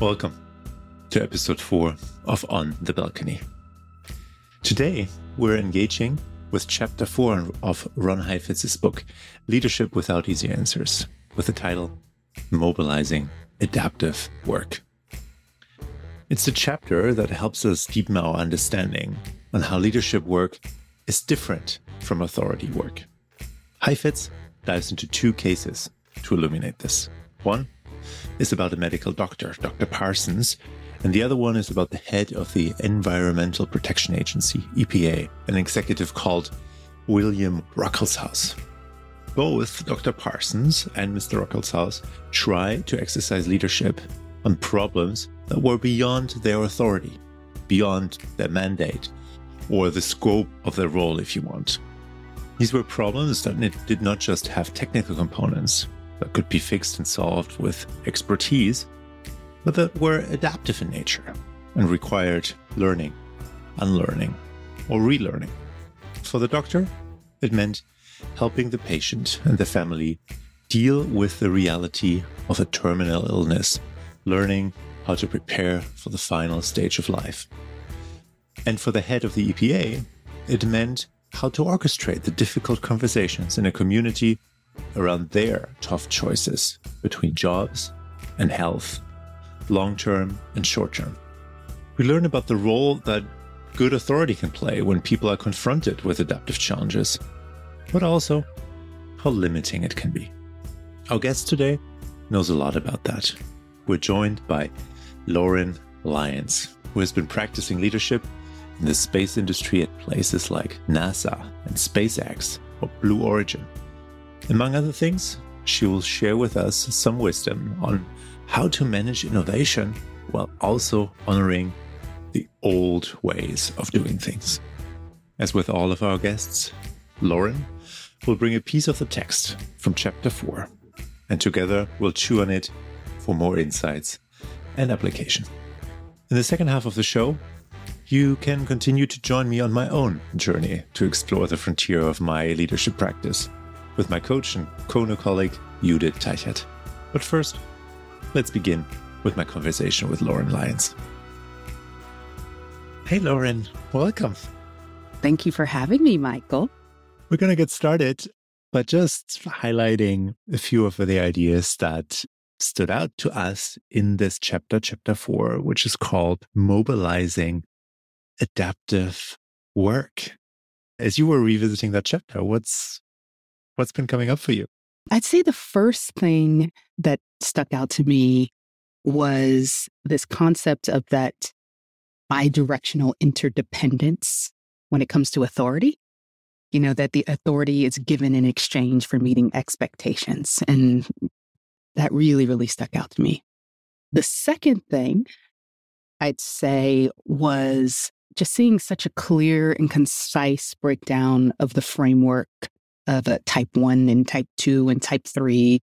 Welcome to episode 4 of On the Balcony. Today, we're engaging with chapter 4 of Ron Heifetz's book, Leadership Without Easy Answers, with the title Mobilizing Adaptive Work. It's a chapter that helps us deepen our understanding on how leadership work is different from authority work. Heifetz dives into two cases to illuminate this. One is about a medical doctor, Dr. Parsons, and the other one is about the head of the Environmental Protection Agency, EPA, an executive called William Ruckelshaus. Both Dr. Parsons and Mr. Ruckelshaus try to exercise leadership on problems that were beyond their authority, beyond their mandate, or the scope of their role, if you want. These were problems that did not just have technical components, that could be fixed and solved with expertise, but that were adaptive in nature and required learning, unlearning, or relearning. For the doctor, it meant helping the patient and the family deal with the reality of a terminal illness, learning how to prepare for the final stage of life. And for the head of the EPA, it meant how to orchestrate the difficult conversations in a community around their tough choices between jobs and health, long term and short term. We learn about the role that good authority can play when people are confronted with adaptive challenges, but also how limiting it can be. Our guest today knows a lot about that. We're joined by Lauren Lyons, who has been practicing leadership in the space industry at places like NASA and SpaceX or Blue Origin. Among other things, she will share with us some wisdom on how to manage innovation while also honoring the old ways of doing things. As with all of our guests, Lauren will bring a piece of the text from chapter 4, and together we'll chew on it for more insights and application. In the second half of the show, you can continue to join me on my own journey to explore the frontier of my leadership practice with my coach and Kona colleague, Judit Teichert. But first, let's begin with my conversation with Lauren Lyons. Hey, Lauren, welcome. Thank you for having me, Michael. We're going to get started, but just highlighting a few of the ideas that stood out to us in this chapter, chapter four, which is called Mobilizing Adaptive Work. As you were revisiting that chapter, what's What's been coming up for you? I'd say the first thing that stuck out to me was this concept of that bidirectional interdependence when it comes to authority. You know, that the authority is given in exchange for meeting expectations. And that really, really stuck out to me. The second thing I'd say was just seeing such a clear and concise breakdown of the framework of a type one and type two and type three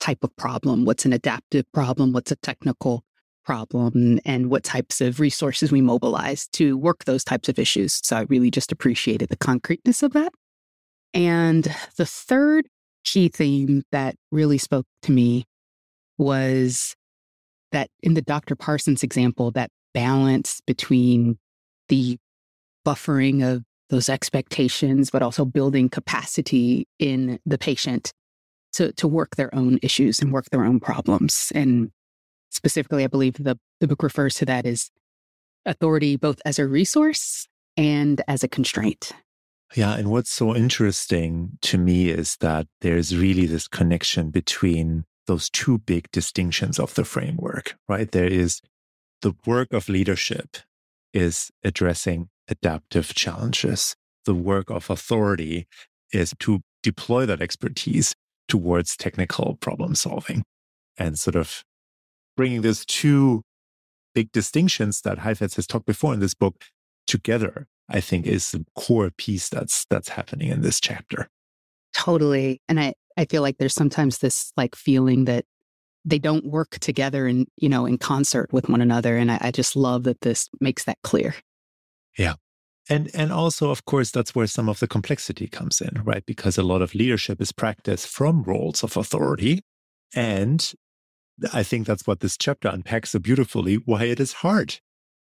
type of problem. What's an adaptive problem? What's a technical problem? And what types of resources we mobilize to work those types of issues. So I really just appreciated the concreteness of that. And the third key theme that really spoke to me was that in the Dr. Parsons example, that balance between the buffering of those expectations, but also building capacity in the patient to, to work their own issues and work their own problems. And specifically, I believe the, the book refers to that as authority both as a resource and as a constraint. Yeah. And what's so interesting to me is that there's really this connection between those two big distinctions of the framework, right? There is the work of leadership is addressing adaptive challenges. The work of authority is to deploy that expertise towards technical problem solving and sort of bringing those two big distinctions that Heifetz has talked before in this book together, I think is the core piece that's that's happening in this chapter. Totally. And I, I feel like there's sometimes this like feeling that they don't work together and you know in concert with one another. And I, I just love that this makes that clear. Yeah. And and also, of course, that's where some of the complexity comes in, right? Because a lot of leadership is practiced from roles of authority. And I think that's what this chapter unpacks so beautifully why it is hard.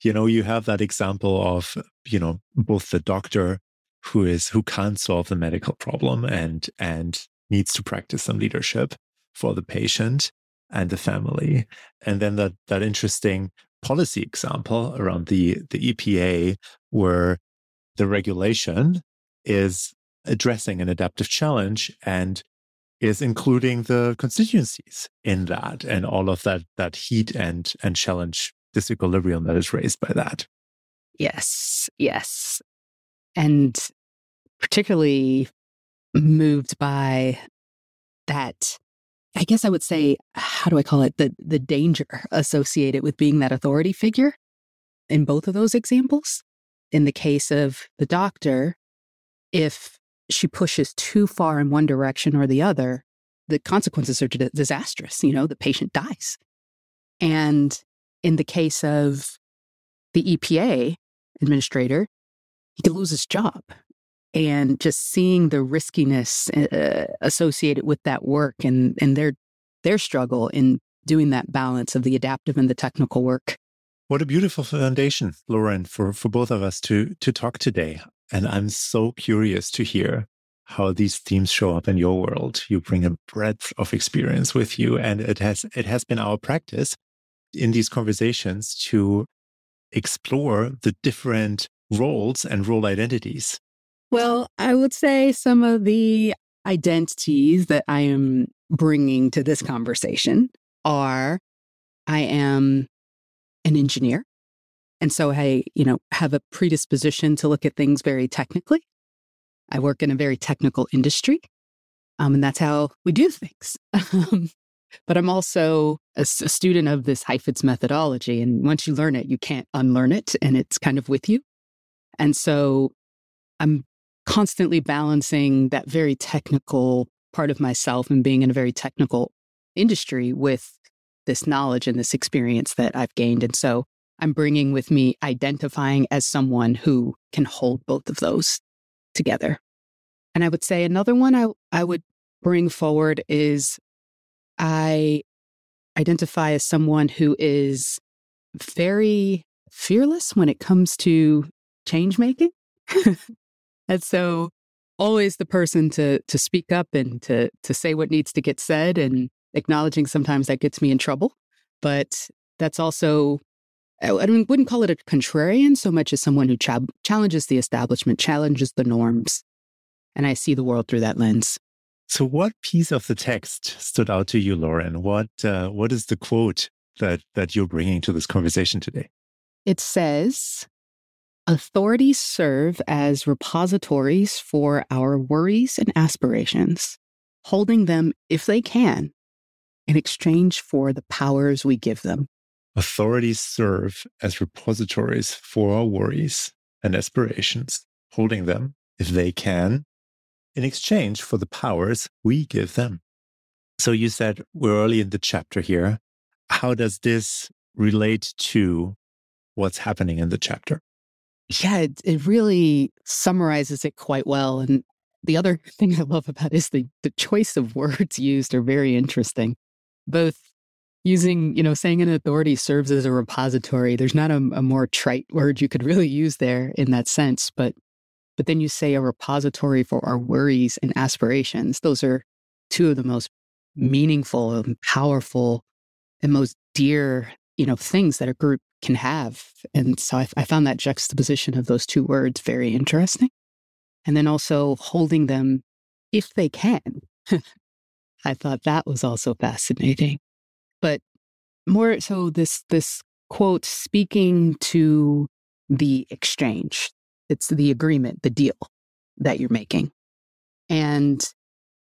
You know, you have that example of, you know, both the doctor who is who can't solve the medical problem and and needs to practice some leadership for the patient and the family. And then that that interesting policy example around the the EPA where the regulation is addressing an adaptive challenge and is including the constituencies in that and all of that that heat and and challenge disequilibrium that is raised by that. Yes, yes. And particularly moved by that I guess I would say, how do I call it? The the danger associated with being that authority figure in both of those examples. In the case of the doctor, if she pushes too far in one direction or the other, the consequences are disastrous. You know, the patient dies. And in the case of the EPA administrator, he could lose his job. And just seeing the riskiness uh, associated with that work and, and their, their struggle in doing that balance of the adaptive and the technical work. What a beautiful foundation, Lauren, for, for both of us to, to talk today. And I'm so curious to hear how these themes show up in your world. You bring a breadth of experience with you. And it has, it has been our practice in these conversations to explore the different roles and role identities. Well, I would say some of the identities that I am bringing to this conversation are I am an engineer. And so I, you know, have a predisposition to look at things very technically. I work in a very technical industry. Um, and that's how we do things. Um, but I'm also a, a, student of this Heifetz methodology. And once you learn it, you can't unlearn it. And it's kind of with you. And so I'm constantly balancing that very technical part of myself and being in a very technical industry with this knowledge and this experience that I've gained. And so I'm bringing with me identifying as someone who can hold both of those together. And I would say another one I, I would bring forward is I identify as someone who is very fearless when it comes to change making. and so always the person to to speak up and to to say what needs to get said and acknowledging sometimes that gets me in trouble. But that's also I wouldn't call it a contrarian so much as someone who ch- challenges the establishment, challenges the norms. And I see the world through that lens. So, what piece of the text stood out to you, Lauren? What uh, What is the quote that that you're bringing to this conversation today? It says, "Authorities serve as repositories for our worries and aspirations, holding them, if they can, in exchange for the powers we give them." Authorities serve as repositories for our worries and aspirations, holding them, if they can, in exchange for the powers we give them. So you said we're early in the chapter here. How does this relate to what's happening in the chapter? Yeah, it, it really summarizes it quite well. And the other thing I love about it is the, the choice of words used are very interesting. Both using, you know, saying an authority serves as a repository. There's not a, a more trite word you could really use there in that sense, but but then you say a repository for our worries and aspirations. Those are two of the most meaningful and powerful and most dear, you know, things that a group can have. And so I, I found that juxtaposition of those two words very interesting. And then also holding them if they can. I thought that was also fascinating. But more so this this quote speaking to the exchange. It's the agreement, the deal that you're making. And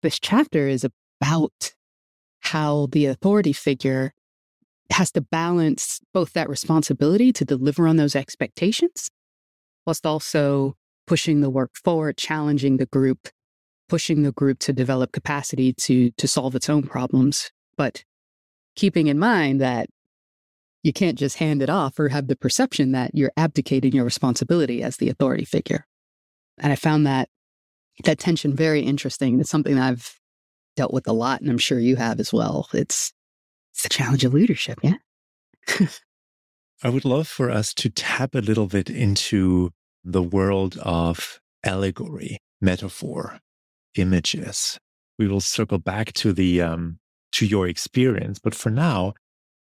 this chapter is about how the authority figure has to balance both that responsibility to deliver on those expectations, whilst also pushing the work forward, challenging the group, pushing the group to develop capacity to, to solve its own problems, but keeping in mind that you can't just hand it off or have the perception that you're abdicating your responsibility as the authority figure. And I found that that tension very interesting. It's something that I've dealt with a lot, and I'm sure you have as well. It's It's the challenge of leadership. Yeah. I would love for us to tap a little bit into the world of allegory, metaphor, images. We will circle back to the um, to your experience, but for now,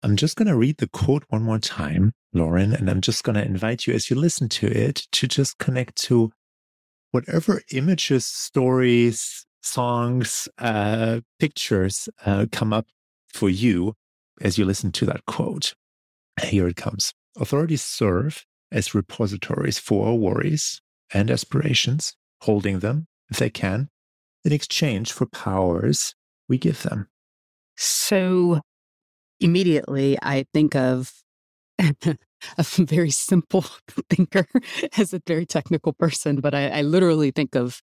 I'm just going to read the quote one more time, Lauren, and I'm just going to invite you as you listen to it to just connect to whatever images, stories, songs, uh, pictures uh, come up for you as you listen to that quote. Here it comes. Authorities serve as repositories for our worries and aspirations, holding them, if they can, in exchange for powers we give them. So immediately I think of a very simple thinker as a very technical person, but I, I literally think of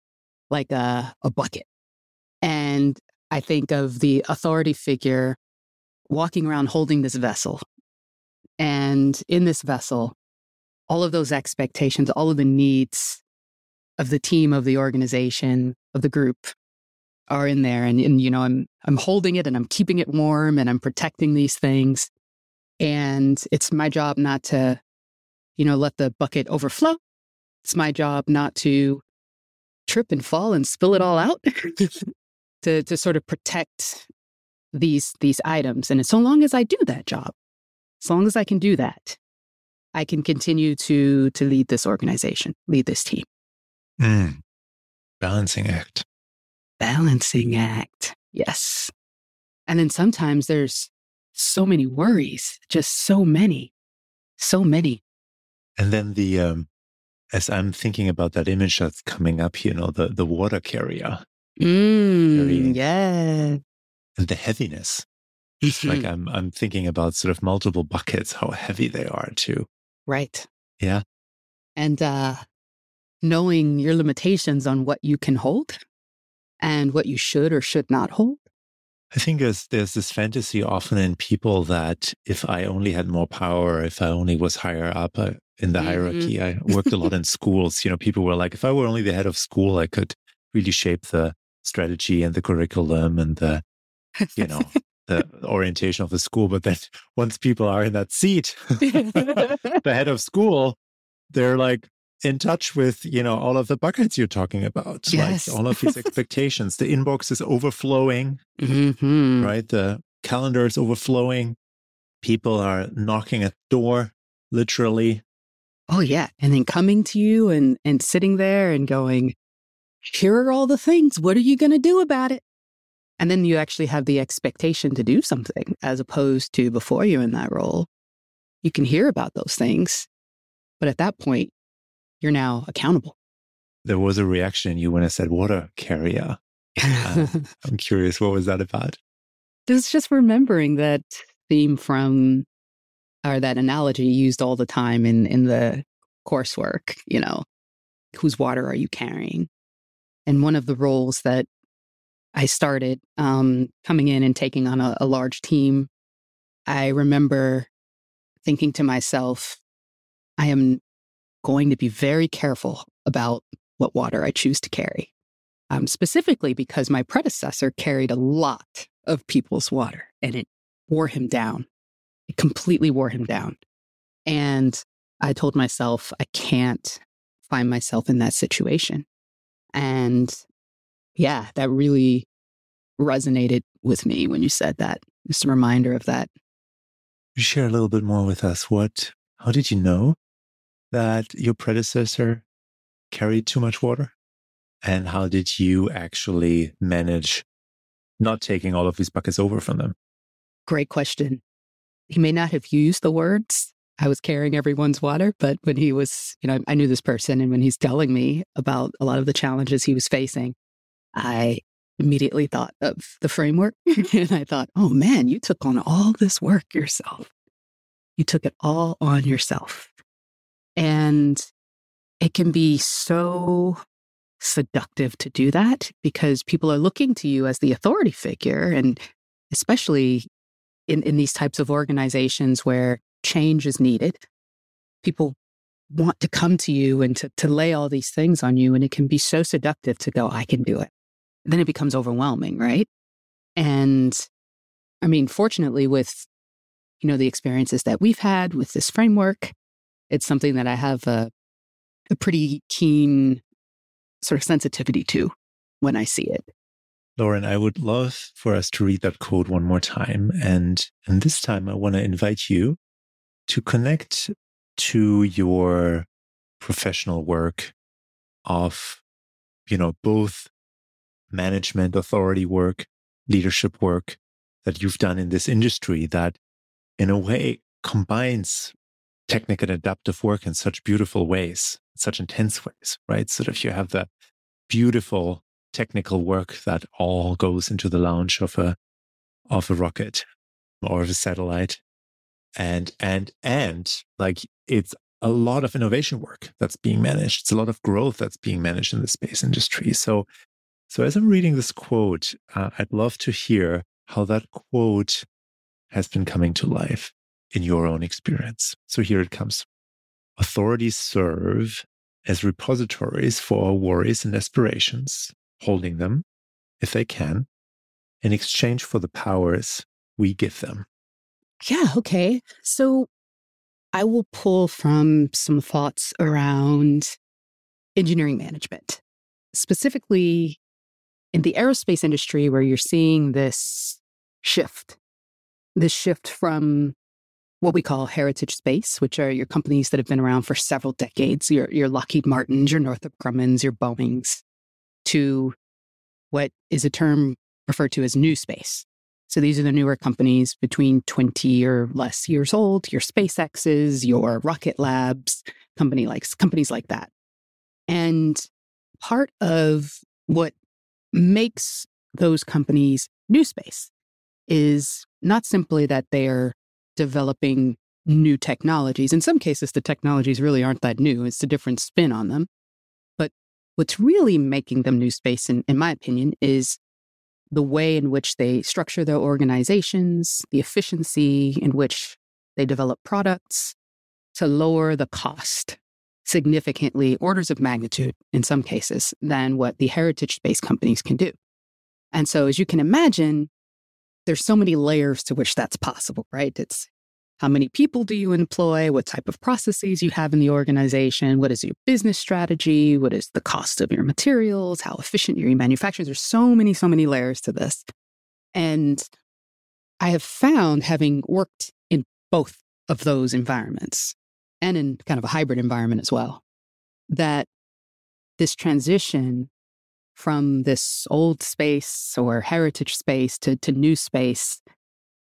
like a, a bucket. And I think of the authority figure walking around holding this vessel. And in this vessel, all of those expectations, all of the needs of the team, of the organization, of the group are in there. And, and you know, I'm I'm holding it and I'm keeping it warm and I'm protecting these things. And it's my job not to, you know, let the bucket overflow. It's my job not to trip and fall and spill it all out. to to sort of protect these these items. And so long as I do that job, as long as I can do that, I can continue to to lead this organization, lead this team. Mm. Balancing act. Balancing act. Yes. And then sometimes there's so many worries, just so many, so many. And then the um as I'm thinking about that image that's coming up, you know, the the water carrier. Mm, yeah and the heaviness. Mm-hmm. Like I'm, I'm thinking about sort of multiple buckets, how heavy they are too. Right. Yeah. And uh, knowing your limitations on what you can hold and what you should or should not hold. I think there's, there's this fantasy often in people that if I only had more power, if I only was higher up uh, in the mm-hmm. hierarchy, I worked a lot in schools. You know, people were like, if I were only the head of school, I could really shape the strategy and the curriculum and the you know, the orientation of the school. But then once people are in that seat, the head of school, they're like in touch with, you know, all of the buckets you're talking about. Yes. Like all of these expectations. the inbox is overflowing, mm-hmm. right? The calendar is overflowing. People are knocking at the door, literally. Oh yeah. And then coming to you and and sitting there and going, here are all the things. What are you going to do about it? And then you actually have the expectation to do something as opposed to before you're in that role. You can hear about those things, but at that point, you're now accountable. There was a reaction you when I said water carrier. Uh, I'm curious, what was that about? It was just remembering that theme from, or that analogy used all the time in, in the coursework, you know, whose water are you carrying? And one of the roles that I started um, coming in and taking on a, a large team, I remember thinking to myself, I am going to be very careful about what water I choose to carry. Um, specifically because my predecessor carried a lot of people's water and it wore him down. It completely wore him down. And I told myself, I can't find myself in that situation. And yeah, that really resonated with me when you said that. Just a reminder of that. Share a little bit more with us. What, how did you know that your predecessor carried too much water? And how did you actually manage not taking all of these buckets over from them? Great question. He may not have used the words, I was carrying everyone's water, but when he was, you know, I knew this person and when he's telling me about a lot of the challenges he was facing, I immediately thought of the framework. and I thought, oh man, you took on all this work yourself. You took it all on yourself. And it can be so seductive to do that because people are looking to you as the authority figure. And especially in, in these types of organizations where change is needed, people want to come to you and to, to lay all these things on you. And it can be so seductive to go, I can do it then it becomes overwhelming, right? And I mean, fortunately, with you know the experiences that we've had with this framework, it's something that I have a, a pretty keen sort of sensitivity to when I see it. Lauren, I would love for us to read that quote one more time. And, and this time I want to invite you to connect to your professional work of, you know, both management authority work, leadership work that you've done in this industry that in a way combines technical and adaptive work in such beautiful ways, such intense ways, right? So that you have the beautiful technical work that all goes into the launch of a of a rocket or of a satellite and and and like it's a lot of innovation work that's being managed. It's a lot of growth that's being managed in the space industry. So so as i'm reading this quote uh, i'd love to hear how that quote has been coming to life in your own experience so here it comes authorities serve as repositories for our worries and aspirations holding them, if they can, in exchange for the powers we give them. Yeah, okay. So I will pull from some thoughts around engineering management, specifically in the aerospace industry, where you're seeing this shift, this shift from what we call heritage space, which are your companies that have been around for several decades, your, your Lockheed Martins, your Northrop Grummans, your Boeings, to what is a term referred to as new space. So these are the newer companies between 20 or less years old, your SpaceX's, your Rocket Labs, company like companies like that. And part of what makes those companies new space is not simply that they're developing new technologies. In some cases, the technologies really aren't that new. It's a different spin on them. But what's really making them new space, in, in my opinion, is the way in which they structure their organizations, the efficiency in which they develop products to lower the cost significantly, orders of magnitude in some cases, than what the heritage space companies can do. And so, as you can imagine, there's so many layers to which that's possible, right? It's how many people do you employ? What type of processes you have in the organization? What is your business strategy? What is the cost of your materials? How efficient are your manufacturers? There's so many, so many layers to this. And I have found, having worked in both of those environments and in kind of a hybrid environment as well, that this transition from this old space or heritage space to, to new space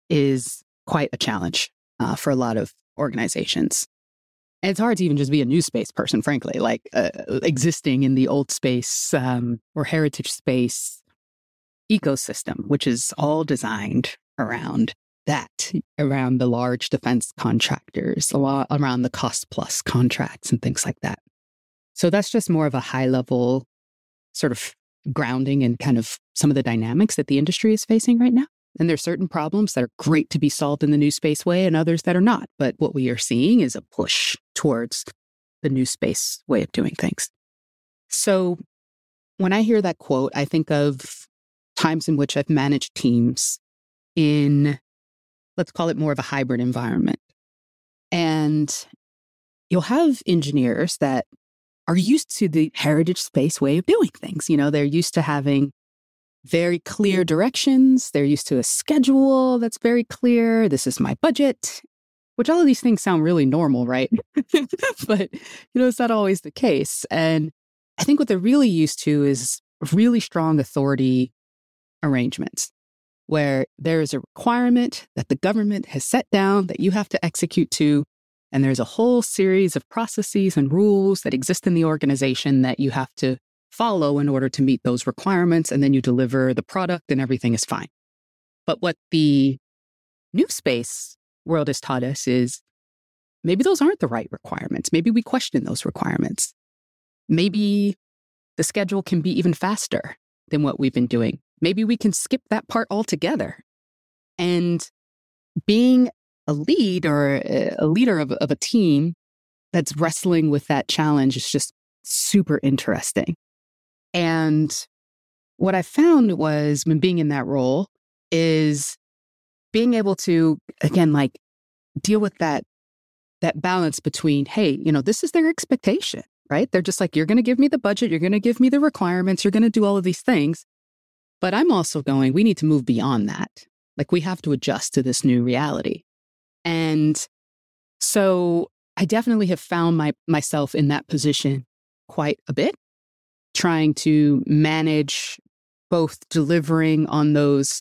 is quite a challenge uh, for a lot of organizations. And it's hard to even just be a new space person, frankly, like uh, existing in the old space um, or heritage space ecosystem, which is all designed around that, around the large defense contractors, a lot around the cost plus contracts and things like that. So that's just more of a high level sort of grounding and kind of some of the dynamics that the industry is facing right now. And there's certain problems that are great to be solved in the new space way and others that are not. But what we are seeing is a push towards the new space way of doing things. So when I hear that quote, I think of times in which I've managed teams in, let's call it more of a hybrid environment. And you'll have engineers that are used to the heritage space way of doing things. You know, they're used to having very clear directions. They're used to a schedule that's very clear. This is my budget, which all of these things sound really normal, right? but, you know, it's not always the case. And I think what they're really used to is really strong authority arrangements where there is a requirement that the government has set down that you have to execute to. And there's a whole series of processes and rules that exist in the organization that you have to follow in order to meet those requirements. And then you deliver the product and everything is fine. But what the new space world has taught us is maybe those aren't the right requirements. Maybe we question those requirements. Maybe the schedule can be even faster than what we've been doing. Maybe we can skip that part altogether. And being a lead or a leader of, of a team that's wrestling with that challenge is just super interesting. And what I found was when being in that role is being able to, again, like deal with that, that balance between, hey, you know, this is their expectation, right? They're just like, you're going to give me the budget, you're going to give me the requirements, you're going to do all of these things. But I'm also going, we need to move beyond that. Like we have to adjust to this new reality. And so I definitely have found my myself in that position quite a bit, trying to manage both delivering on those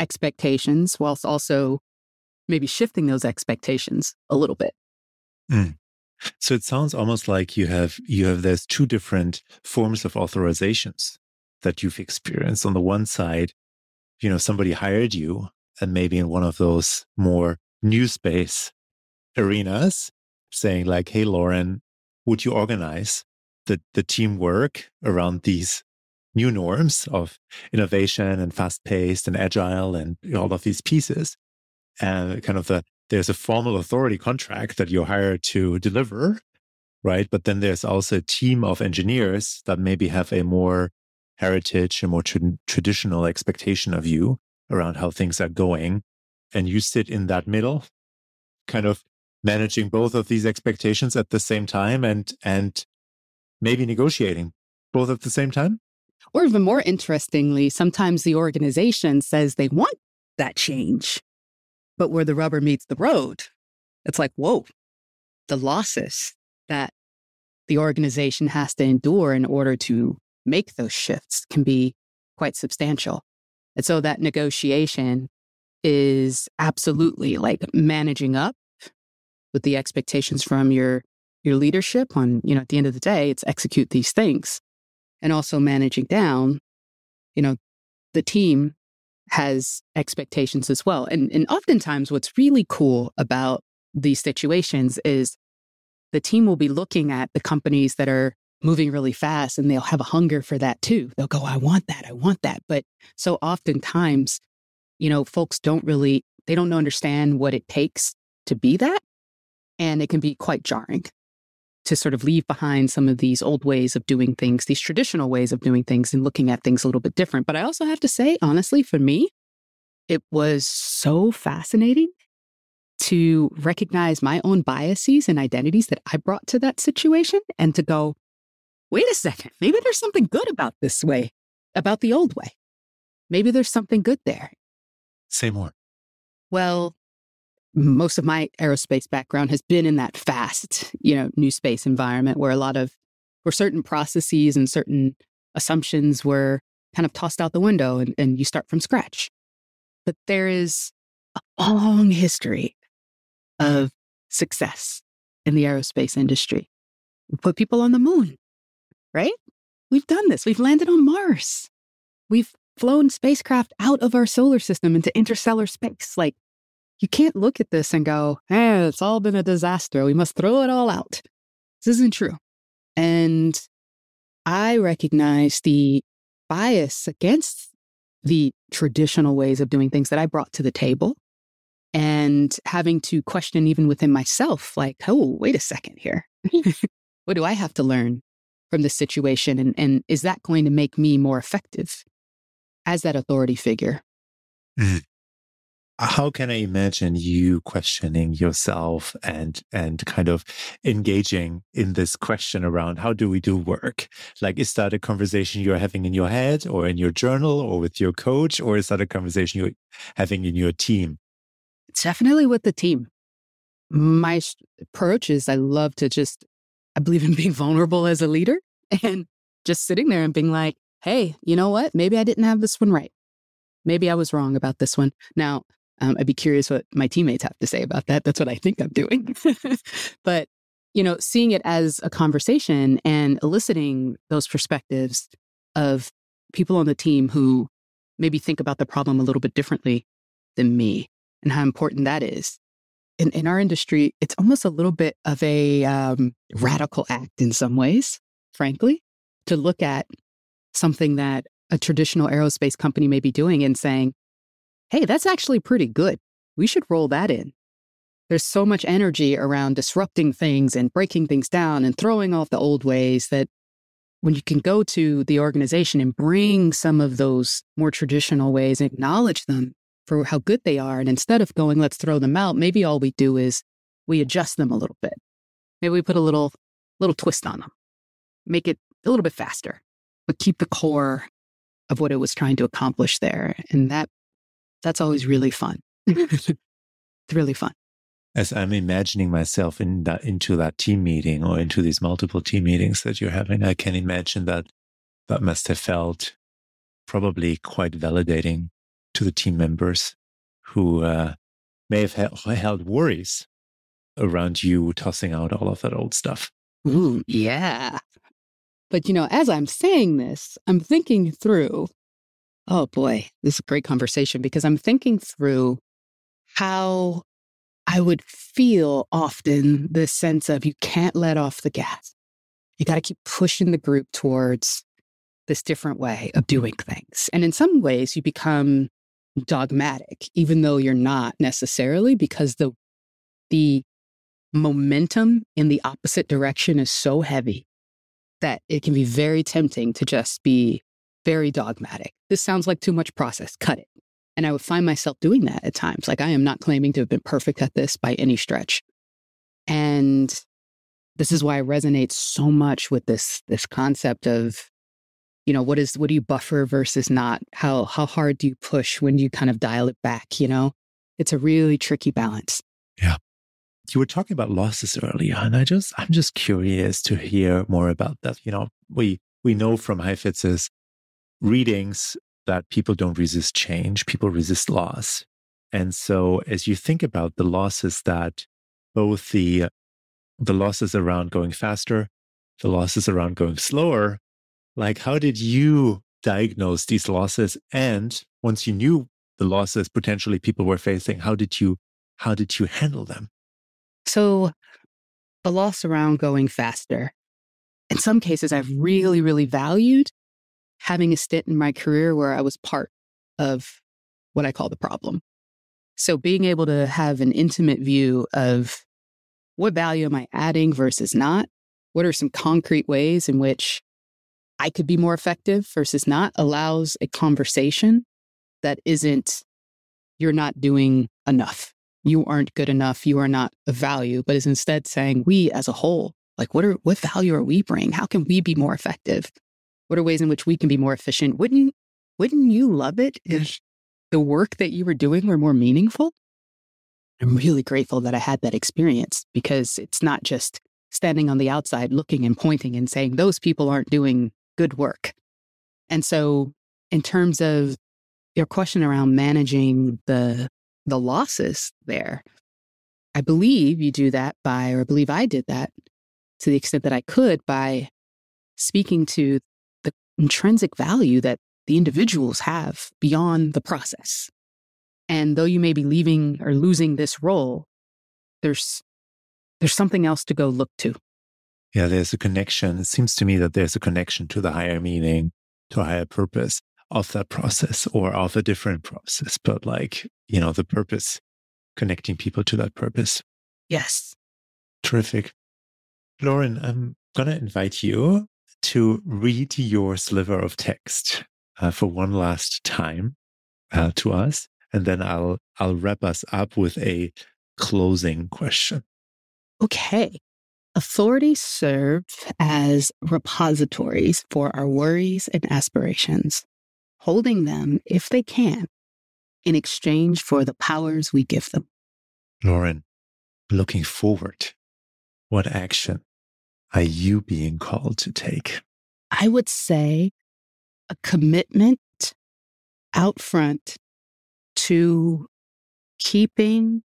expectations whilst also maybe shifting those expectations a little bit. Mm. So it sounds almost like you have you have there's two different forms of authorizations that you've experienced. On the one side, you know, somebody hired you and maybe in one of those more new space arenas saying like, Hey, Lauren, would you organize the, the teamwork around these new norms of innovation and fast paced and agile and all of these pieces? And kind of the, there's a formal authority contract that you're hired to deliver, right? But then there's also a team of engineers that maybe have a more heritage, a more tra- traditional expectation of you around how things are going. And you sit in that middle, kind of managing both of these expectations at the same time and, and maybe negotiating both at the same time. Or even more interestingly, sometimes the organization says they want that change, but where the rubber meets the road, it's like, whoa, the losses that the organization has to endure in order to make those shifts can be quite substantial. And so that negotiation is absolutely like managing up with the expectations from your your leadership on, you know, at the end of the day, it's execute these things. And also managing down, you know, the team has expectations as well. And and oftentimes what's really cool about these situations is the team will be looking at the companies that are moving really fast and they'll have a hunger for that too. They'll go, I want that, I want that. But so oftentimes, you know, folks don't really, they don't understand what it takes to be that. And it can be quite jarring to sort of leave behind some of these old ways of doing things, these traditional ways of doing things and looking at things a little bit different. But I also have to say, honestly, for me, it was so fascinating to recognize my own biases and identities that I brought to that situation and to go, wait a second, maybe there's something good about this way, about the old way. Maybe there's something good there. Say more. Well, most of my aerospace background has been in that fast, you know, new space environment where a lot of where certain processes and certain assumptions were kind of tossed out the window and, and you start from scratch. But there is a long history of success in the aerospace industry. We put people on the moon right? We've done this. We've landed on Mars. We've flown spacecraft out of our solar system into interstellar space. Like, you can't look at this and go, eh, it's all been a disaster. We must throw it all out. This isn't true. And I recognize the bias against the traditional ways of doing things that I brought to the table and having to question even within myself, like, oh, wait a second here. what do I have to learn from this situation? And, and is that going to make me more effective as that authority figure? Mm. How can I imagine you questioning yourself and and kind of engaging in this question around how do we do work? Like, is that a conversation you're having in your head or in your journal or with your coach, or is that a conversation you're having in your team? Definitely with the team. My approach is I love to just I believe in being vulnerable as a leader and just sitting there and being like, hey, you know what? Maybe I didn't have this one right. Maybe I was wrong about this one. Now, um, I'd be curious what my teammates have to say about that. That's what I think I'm doing. but, you know, seeing it as a conversation and eliciting those perspectives of people on the team who maybe think about the problem a little bit differently than me and how important that is in, in our industry, it's almost a little bit of a um, radical act in some ways, frankly, to look at something that a traditional aerospace company may be doing and saying, hey, that's actually pretty good. We should roll that in. There's so much energy around disrupting things and breaking things down and throwing off the old ways that when you can go to the organization and bring some of those more traditional ways and acknowledge them for how good they are. And instead of going, let's throw them out, maybe all we do is we adjust them a little bit. Maybe we put a little little twist on them, make it a little bit faster, but keep the core of what it was trying to accomplish there. And that that's always really fun. it's really fun. As I'm imagining myself in that into that team meeting or into these multiple team meetings that you're having, I can imagine that that must have felt probably quite validating to the team members who uh, may have held worries around you tossing out all of that old stuff. Ooh, yeah. But, you know, as I'm saying this, I'm thinking through, oh boy, this is a great conversation because I'm thinking through how I would feel often the sense of you can't let off the gas. You got to keep pushing the group towards this different way of doing things. And in some ways, you become dogmatic, even though you're not necessarily, because the the momentum in the opposite direction is so heavy that it can be very tempting to just be very dogmatic. This sounds like too much process, cut it. And I would find myself doing that at times. Like I am not claiming to have been perfect at this by any stretch. And this is why I resonate so much with this this concept of you know what is what do you buffer versus not how how hard do you push when you kind of dial it back you know it's a really tricky balance yeah you were talking about losses earlier, and I just I'm just curious to hear more about that. You know, we we know from Heifetz's readings that people don't resist change, people resist loss. And so as you think about the losses that both the the losses around going faster, the losses around going slower, like how did you diagnose these losses and once you knew the losses potentially people were facing, how did you how did you handle them? So, the loss around going faster. In some cases, I've really, really valued having a stint in my career where I was part of what I call the problem. So, being able to have an intimate view of what value am I adding versus not? What are some concrete ways in which I could be more effective versus not allows a conversation that isn't, you're not doing enough you aren't good enough, you are not of value, but is instead saying we as a whole, like what are what value are we bringing? How can we be more effective? What are ways in which we can be more efficient? Wouldn't wouldn't you love it if the work that you were doing were more meaningful? I'm really grateful that I had that experience because it's not just standing on the outside looking and pointing and saying those people aren't doing good work. And so in terms of your question around managing the the losses there. I believe you do that by, or I believe I did that to the extent that I could by speaking to the intrinsic value that the individuals have beyond the process. And though you may be leaving or losing this role, there's there's something else to go look to. Yeah, there's a connection. It seems to me that there's a connection to the higher meaning, to a higher purpose of that process or of a different process, but like, you know, the purpose, connecting people to that purpose. Yes. Terrific. Lauren, I'm going to invite you to read your sliver of text uh, for one last time uh, to us. And then I'll, I'll wrap us up with a closing question. Okay. Authorities serve as repositories for our worries and aspirations holding them, if they can, in exchange for the powers we give them. Lauren, looking forward, what action are you being called to take? I would say a commitment out front to keeping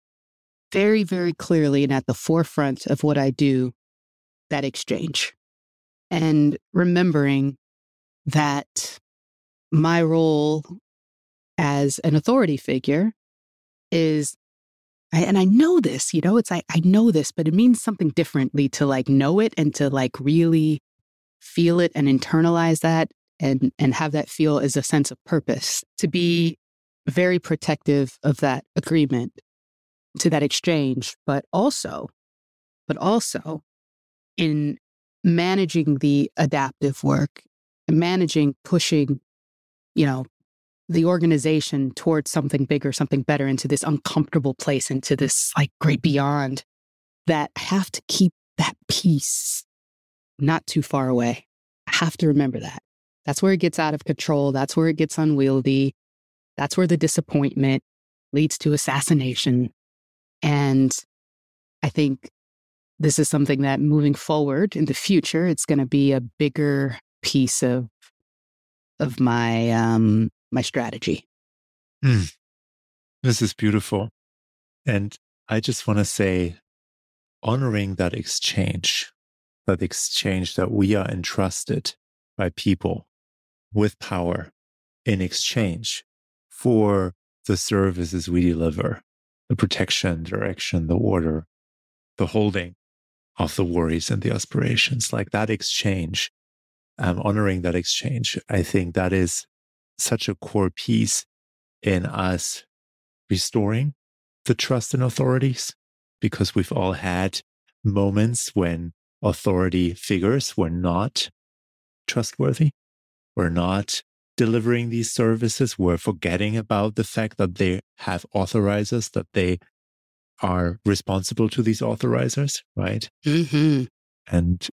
very, very clearly and at the forefront of what I do that exchange. And remembering that my role as an authority figure is and I know this, you know, it's like I know this, but it means something differently to like know it and to like really feel it and internalize that and and have that feel as a sense of purpose to be very protective of that agreement to that exchange but also but also in managing the adaptive work managing pushing you know, the organization towards something bigger, something better, into this uncomfortable place, into this like great beyond, that have to keep that peace not too far away. I have to remember that. That's where it gets out of control. That's where it gets unwieldy. That's where the disappointment leads to assassination. And I think this is something that moving forward in the future, it's going to be a bigger piece of of my um my strategy. Mm. This is beautiful. And I just want to say honoring that exchange, that exchange that we are entrusted by people with power in exchange for the services we deliver, the protection, direction, the order, the holding of the worries and the aspirations, like that exchange, um, honoring that exchange. I think that is such a core piece in us restoring the trust in authorities because we've all had moments when authority figures were not trustworthy, were not delivering these services, were forgetting about the fact that they have authorizers, that they are responsible to these authorizers, right? Mm-hmm. And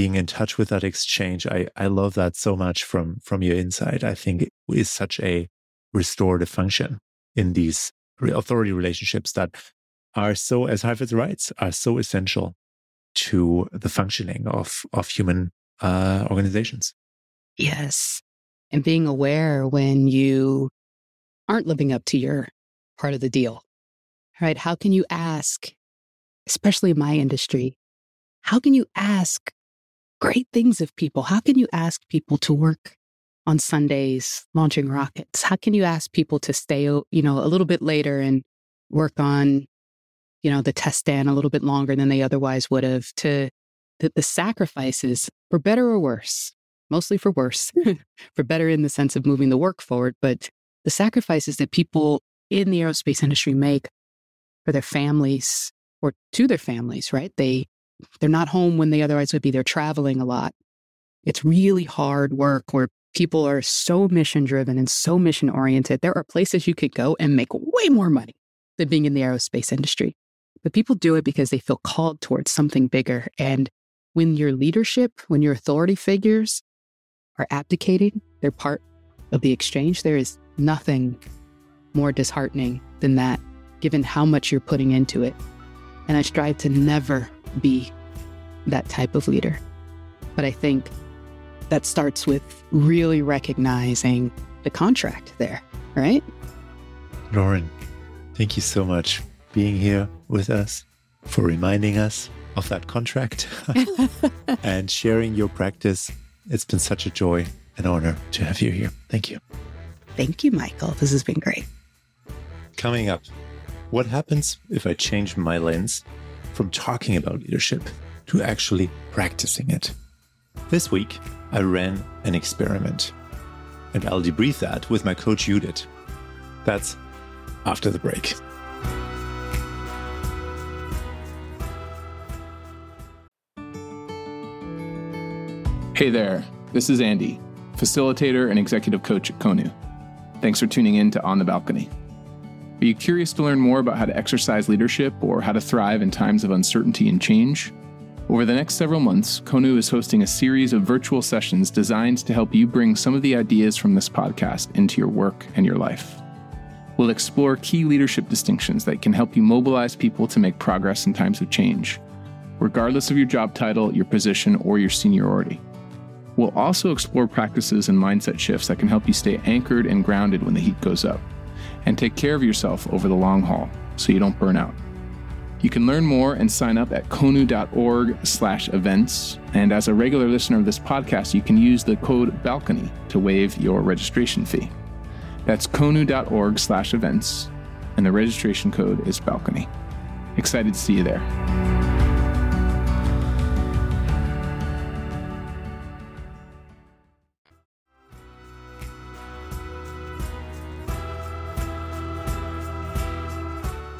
being in touch with that exchange, I, I love that so much from from your insight. I think it is such a restorative function in these authority relationships that are so, as Heifetz writes, are so essential to the functioning of of human uh, organizations. Yes, and being aware when you aren't living up to your part of the deal, right? How can you ask, especially in my industry, how can you ask great things of people? How can you ask people to work on Sundays launching rockets? How can you ask people to stay, you know, a little bit later and work on, you know, the test stand a little bit longer than they otherwise would have to the, the sacrifices for better or worse, mostly for worse, hmm. for better in the sense of moving the work forward, but the sacrifices that people in the aerospace industry make for their families or to their families, right? They they're not home when they otherwise would be. They're traveling a lot. It's really hard work where people are so mission driven and so mission oriented. There are places you could go and make way more money than being in the aerospace industry. But people do it because they feel called towards something bigger. And when your leadership, when your authority figures are abdicating, they're part of the exchange, there is nothing more disheartening than that, given how much you're putting into it. And I strive to never be that type of leader. But I think that starts with really recognizing the contract there, right? Lauren, thank you so much being here with us, for reminding us of that contract and sharing your practice. It's been such a joy and honor to have you here. Thank you. Thank you, Michael. This has been great. Coming up, what happens if I change my lens from talking about leadership to actually practicing it? This week, I ran an experiment, and I'll debrief that with my coach Judit. That's after the break. Hey there, this is Andy, facilitator and executive coach at Konu. Thanks for tuning in to On the Balcony. Are you curious to learn more about how to exercise leadership or how to thrive in times of uncertainty and change? Over the next several months, Konu is hosting a series of virtual sessions designed to help you bring some of the ideas from this podcast into your work and your life. We'll explore key leadership distinctions that can help you mobilize people to make progress in times of change, regardless of your job title, your position, or your seniority. We'll also explore practices and mindset shifts that can help you stay anchored and grounded when the heat goes up, and take care of yourself over the long haul so you don't burn out. You can learn more and sign up at konu.org slash events. And as a regular listener of this podcast, you can use the code BALCONY to waive your registration fee. That's konu.org slash events, and the registration code is BALCONY. Excited to see you there.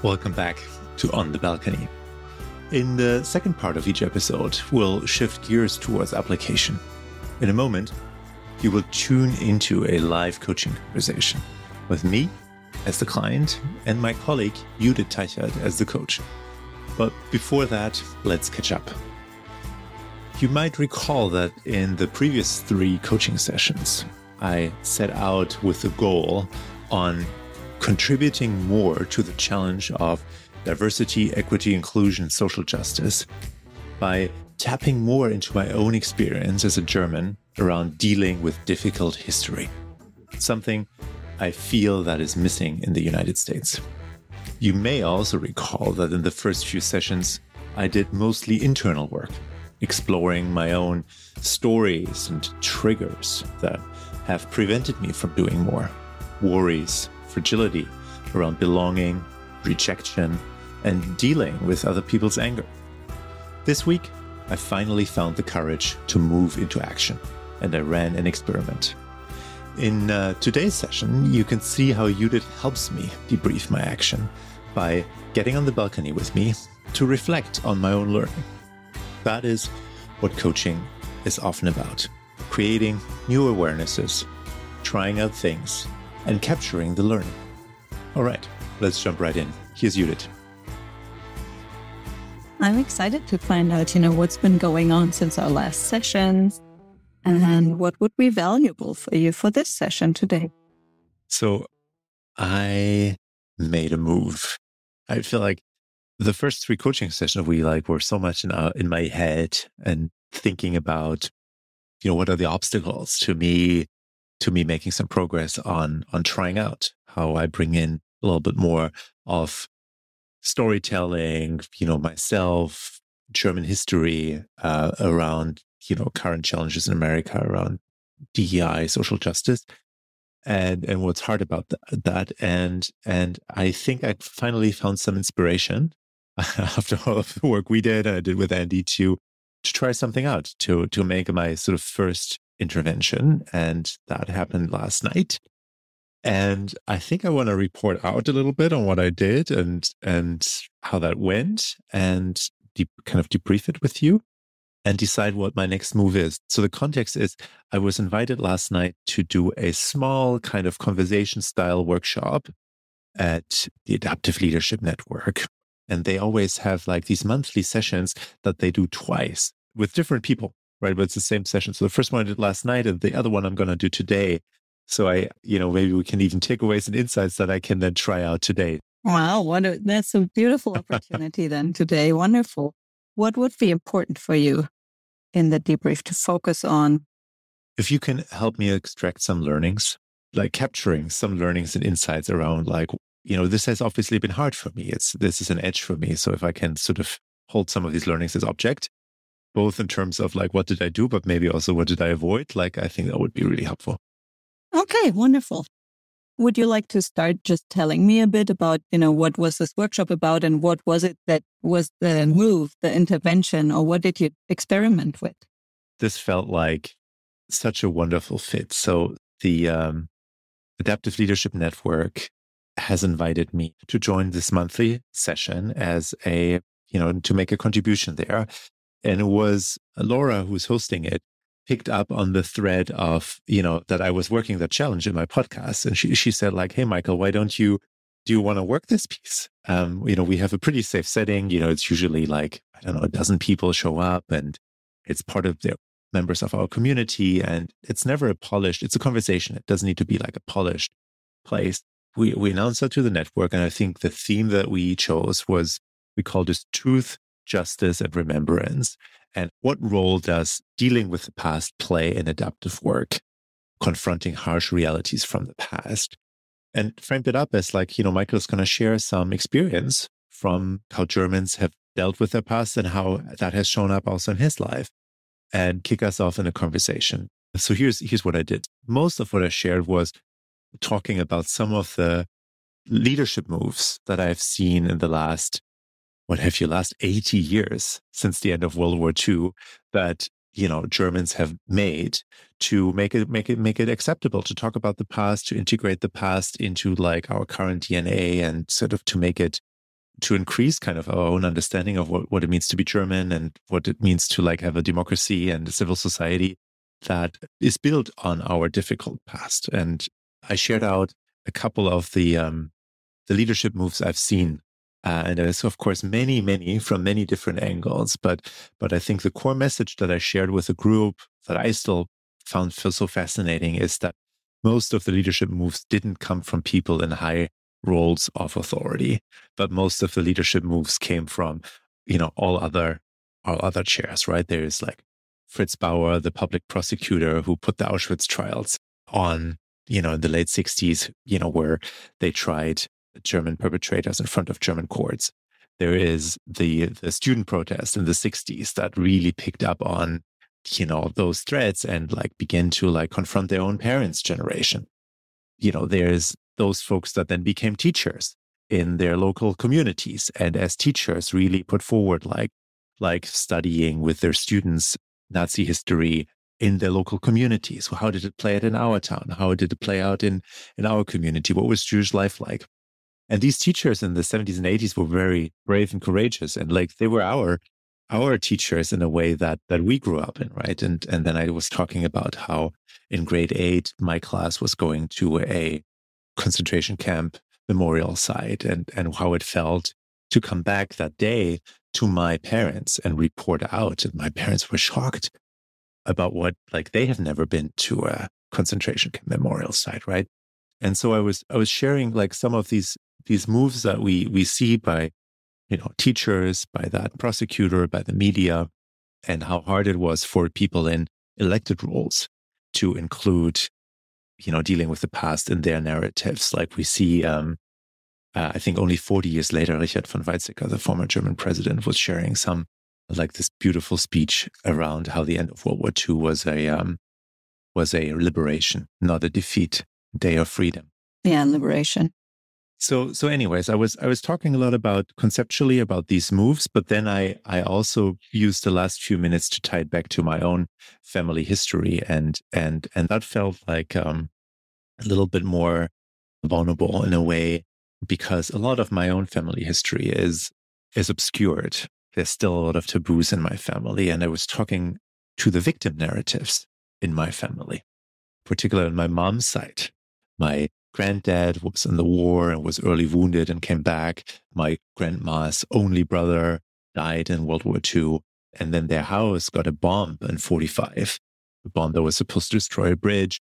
Welcome back to On the Balcony. In the second part of each episode, we'll shift gears towards application. In a moment, you will tune into a live coaching conversation with me as the client and my colleague Judit Teichert as the coach. But before that, let's catch up. You might recall that in the previous three coaching sessions, I set out with a goal on contributing more to the challenge of diversity, equity, inclusion, social justice by tapping more into my own experience as a German around dealing with difficult history. Something I feel that is missing in the United States. You may also recall that in the first few sessions, I did mostly internal work, exploring my own stories and triggers that have prevented me from doing more. Worries, fragility around belonging, rejection, and dealing with other people's anger. This week, I finally found the courage to move into action, and I ran an experiment. In uh, today's session, you can see how Judit helps me debrief my action by getting on the balcony with me to reflect on my own learning. That is what coaching is often about creating new awarenesses, trying out things, and capturing the learning. All right, let's jump right in. Here's Judit. I'm excited to find out, you know, what's been going on since our last sessions and what would be valuable for you for this session today. So I made a move. I feel like the first three coaching sessions we like were so much in, uh, in my head and thinking about, you know, what are the obstacles to me, to me making some progress on, on trying out how I bring in a little bit more of storytelling, you know, myself, German history uh, around, you know, current challenges in America around DEI, social justice, and and what's hard about th- that. And and I think I finally found some inspiration after all of the work we did I did with Andy to to try something out to to make my sort of first intervention, and that happened last night. And I think I want to report out a little bit on what I did and and how that went and de- kind of debrief it with you and decide what my next move is. So the context is I was invited last night to do a small kind of conversation style workshop at the Adaptive Leadership Network. And they always have like these monthly sessions that they do twice with different people, right? But it's the same session. So the first one I did last night and the other one I'm going to do today. So I, you know, maybe we can even take away some insights that I can then try out today. Wow, what a, that's a beautiful opportunity then today. Wonderful. What would be important for you in the debrief to focus on? If you can help me extract some learnings, like capturing some learnings and insights around like, you know, this has obviously been hard for me. It's this is an edge for me. So if I can sort of hold some of these learnings as object, both in terms of like what did I do, but maybe also what did I avoid, like I think that would be really helpful. Okay, wonderful. Would you like to start just telling me a bit about, you know, what was this workshop about and what was it that was the move, the intervention, or what did you experiment with? This felt like such a wonderful fit. So the um, Adaptive Leadership Network has invited me to join this monthly session as a, you know, to make a contribution there. And it was Laura who's hosting it picked up on the thread of, you know, that I was working that challenge in my podcast. And she, she said like, Hey, Michael, why don't you, do you want to work this piece? Um, you know, we have a pretty safe setting. You know, it's usually like, I don't know, a dozen people show up and it's part of the members of our community. And it's never a polished, it's a conversation. It doesn't need to be like a polished place. We, we announced that to the network. And I think the theme that we chose was, we called this truth, justice, and remembrance. And what role does dealing with the past play in adaptive work, confronting harsh realities from the past? And framed it up as like, you know, Michael's going to share some experience from how Germans have dealt with their past and how that has shown up also in his life and kick us off in a conversation. So here's, here's what I did. Most of what I shared was talking about some of the leadership moves that I've seen in the last what have you, last 80 years since the end of World War II that, you know, Germans have made to make it, make it, make it acceptable to talk about the past, to integrate the past into like our current DNA and sort of to make it, to increase kind of our own understanding of what, what it means to be German and what it means to like have a democracy and a civil society. that is built on our difficult past. And I shared out a couple of the um, the leadership moves I've seen. Uh, and there's of course many, many from many different angles. But but I think the core message that I shared with the group that I still found so fascinating is that most of the leadership moves didn't come from people in high roles of authority, but most of the leadership moves came from, you know, all other all other chairs, right? There's like Fritz Bauer, the public prosecutor who put the Auschwitz trials on, you know, in the late 60s, you know, where they tried German perpetrators in front of German courts. There is the the student protest in the 60s that really picked up on, you know, those threats and like begin to like confront their own parents' generation. You know, there's those folks that then became teachers in their local communities and as teachers really put forward like like studying with their students Nazi history in their local communities. How did it play out in our town? How did it play out in, in our community? What was Jewish life like? And these teachers in the 70s and 80s were very brave and courageous. And like they were our our teachers in a way that that we grew up in, right? And and then I was talking about how in grade eight, my class was going to a concentration camp memorial site and and how it felt to come back that day to my parents and report out. And my parents were shocked about what, like, they have never been to a concentration camp memorial site, right? And so I was, I was sharing like some of these, these moves that we, we see by, you know, teachers, by that prosecutor, by the media, and how hard it was for people in elected roles to include, you know, dealing with the past in their narratives. Like we see, um, uh, I think only 40 years later, Richard von Weizsäcker, the former German president, was sharing some like this beautiful speech around how the end of World War II was a um, was a liberation, not a defeat, day of freedom. Yeah, liberation. So so anyways, I was I was talking a lot about conceptually about these moves, but then I I also used the last few minutes to tie it back to my own family history and and and that felt like um a little bit more vulnerable in a way because a lot of my own family history is is obscured. There's still a lot of taboos in my family. And I was talking to the victim narratives in my family, particularly on my mom's side. My granddad was in the war and was early wounded and came back. My grandma's only brother died in World War II. And then their house got a bomb in 45, a bomb that was supposed to destroy a bridge.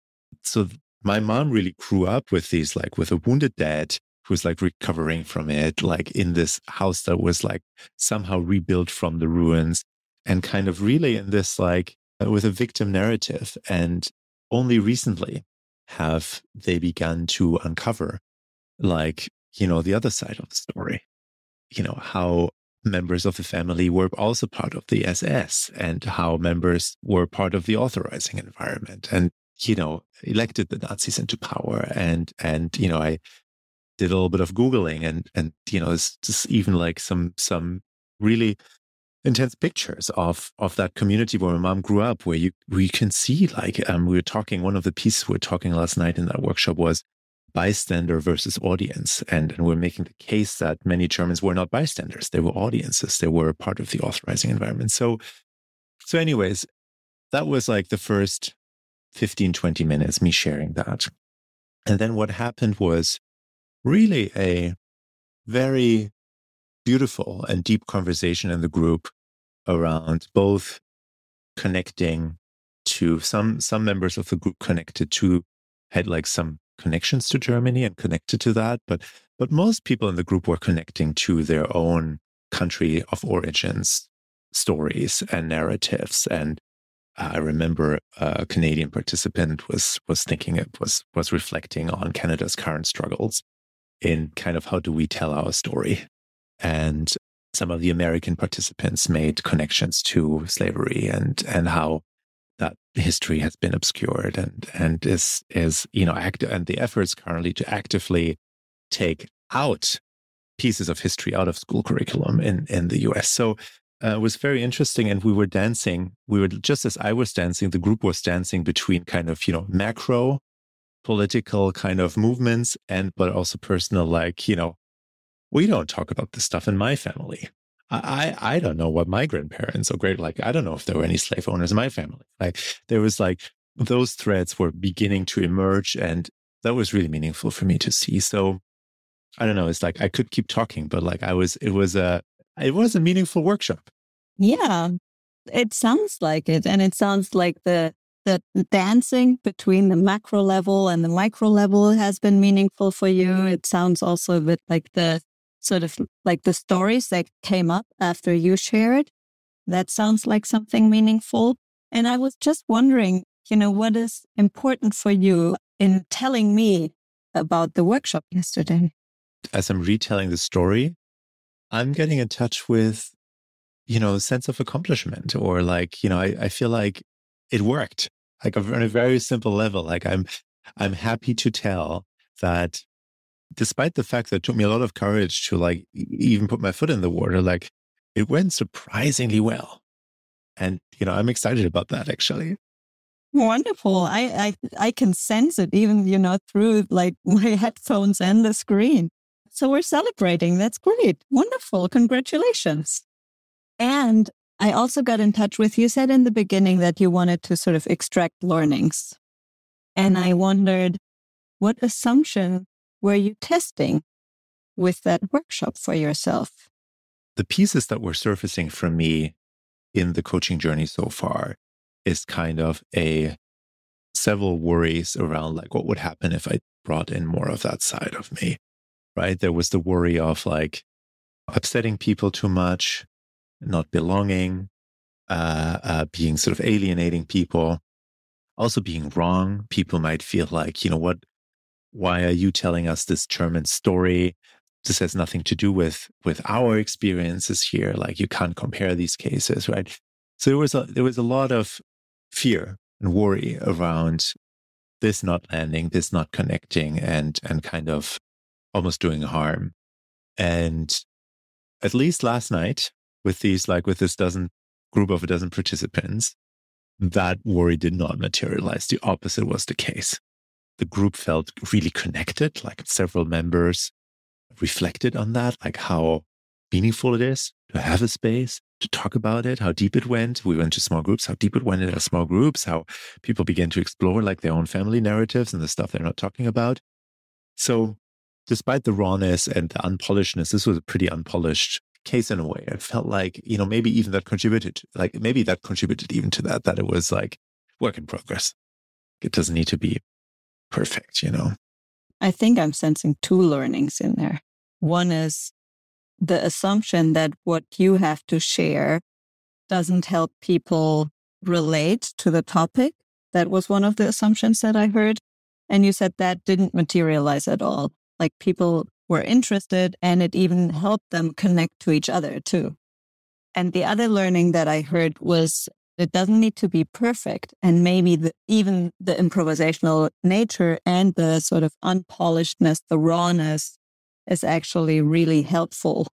So my mom really grew up with these, like with a wounded dad who's like recovering from it, like in this house that was like somehow rebuilt from the ruins and kind of really in this like with a victim narrative. And only recently have they begun to uncover like, you know, the other side of the story, you know, how members of the family were also part of the SS and how members were part of the authorizing environment and you know elected the nazis into power and and you know i did a little bit of googling and and you know it's just even like some some really intense pictures of of that community where my mom grew up where you we can see like um we were talking one of the pieces we were talking last night in that workshop was bystander versus audience. And, and we're making the case that many germans were not bystanders. They were audiences. They were a part of the authorizing environment. So so anyways that was like the first 15 20 minutes me sharing that. And then what happened was really a very beautiful and deep conversation in the group around both connecting to some some members of the group connected to had like some connections to Germany and connected to that but but most people in the group were connecting to their own country of origins stories and narratives and I remember a Canadian participant was was thinking it was was reflecting on Canada's current struggles in kind of how do we tell our story. And some of the American participants made connections to slavery and and how that history has been obscured and and is is you know active and the efforts currently to actively take out pieces of history out of school curriculum in in the US. So uh, it was very interesting and we were dancing we were just as i was dancing the group was dancing between kind of you know macro political kind of movements and but also personal like you know we don't talk about this stuff in my family I, I don't know what my grandparents or great like I don't know if there were any slave owners in my family. Like there was like those threads were beginning to emerge and that was really meaningful for me to see. So I don't know, it's like I could keep talking, but like I was it was a it was a meaningful workshop. Yeah. It sounds like it. And it sounds like the the dancing between the macro level and the micro level has been meaningful for you. It sounds also a bit like the sort of like the stories that came up after you shared. That sounds like something meaningful. And I was just wondering, you know, what is important for you in telling me about the workshop yesterday? As I'm retelling the story, I'm getting in touch with, you know, sense of accomplishment or like, you know, I, I feel like it worked. Like on a very simple level. Like I'm, I'm happy to tell that despite the fact that it took me a lot of courage to like even put my foot in the water, like it went surprisingly well. And, you know, I'm excited about that actually. Wonderful. I, I I can sense it even, you know, through like my headphones and the screen. So we're celebrating. That's great. Wonderful. Congratulations. And I also got in touch with you said in the beginning that you wanted to sort of extract learnings. And I wondered what assumption were you testing with that workshop for yourself? The pieces that were surfacing for me in the coaching journey so far is kind of a several worries around like what would happen if I brought in more of that side of me, right? There was the worry of like upsetting people too much, not belonging, uh, uh, being sort of alienating people, also being wrong. People might feel like, you know, what, why are you telling us this German story? This has nothing to do with with our experiences here. Like you can't compare these cases, right? So there was a there was a lot of fear and worry around this not landing, this not connecting, and and kind of almost doing harm. And at least last night, with these like with this dozen group of a dozen participants, that worry did not materialize. The opposite was the case the group felt really connected, like several members reflected on that, like how meaningful it is to have a space to talk about it, how deep it went. We went to small groups, how deep it went in our small groups, how people began to explore like their own family narratives and the stuff they're not talking about. So despite the rawness and the unpolishedness, this was a pretty unpolished case in a way. It felt like, you know, maybe even that contributed, like maybe that contributed even to that, that it was like work in progress. It doesn't need to be perfect, you know? I think I'm sensing two learnings in there. One is the assumption that what you have to share doesn't help people relate to the topic. That was one of the assumptions that I heard. And you said that didn't materialize at all. Like people were interested and it even helped them connect to each other too. And the other learning that I heard was it doesn't need to be perfect. And maybe the, even the improvisational nature and the sort of unpolishedness, the rawness is actually really helpful.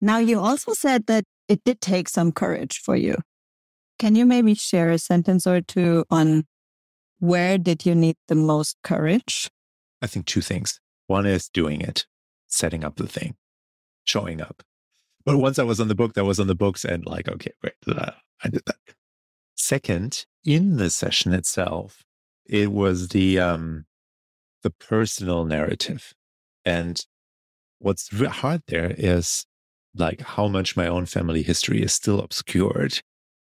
Now, you also said that it did take some courage for you. Can you maybe share a sentence or two on where did you need the most courage? I think two things. One is doing it, setting up the thing, showing up. But once I was on the book, that was on the books and like, okay, great. I did that. Second, in the session itself, it was the um, the personal narrative, and what's hard there is like how much my own family history is still obscured,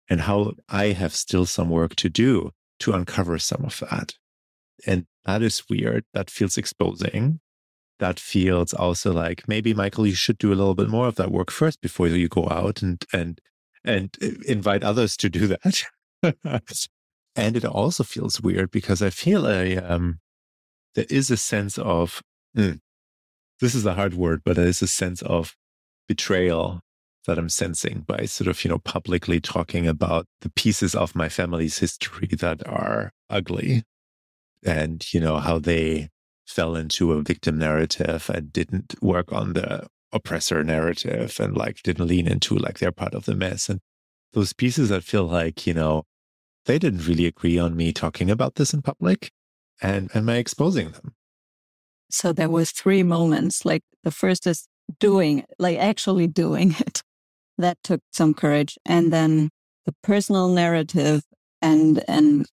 and how I have still some work to do to uncover some of that, and that is weird. That feels exposing. That feels also like maybe Michael, you should do a little bit more of that work first before you go out and and and uh, invite others to do that. and it also feels weird because I feel a um, there is a sense of mm, this is a hard word, but there is a sense of betrayal that I'm sensing by sort of you know publicly talking about the pieces of my family's history that are ugly, and you know how they fell into a victim narrative and didn't work on the oppressor narrative and like didn't lean into like they're part of the mess and those pieces that feel like you know they didn't really agree on me talking about this in public and am I exposing them? So there was three moments. Like the first is doing, like actually doing it. that took some courage. And then the personal narrative and, and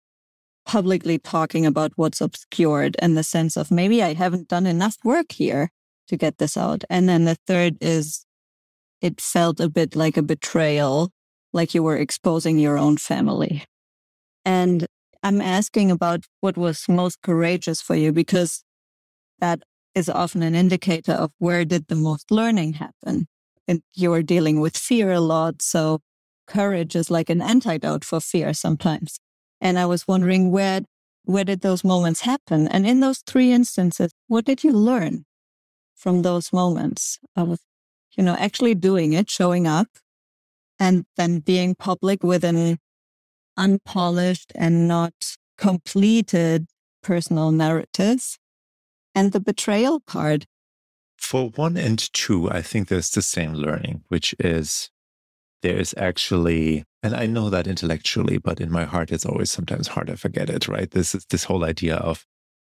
publicly talking about what's obscured and the sense of maybe I haven't done enough work here to get this out. And then the third is it felt a bit like a betrayal, like you were exposing your own family. And I'm asking about what was most courageous for you because that is often an indicator of where did the most learning happen. And you're dealing with fear a lot. So courage is like an antidote for fear sometimes. And I was wondering where, where did those moments happen? And in those three instances, what did you learn from those moments of, you know, actually doing it, showing up and then being public with an unpolished and not completed personal narratives and the betrayal part. For one and two, I think there's the same learning, which is there is actually, and I know that intellectually, but in my heart, it's always sometimes hard to forget it, right? This is this whole idea of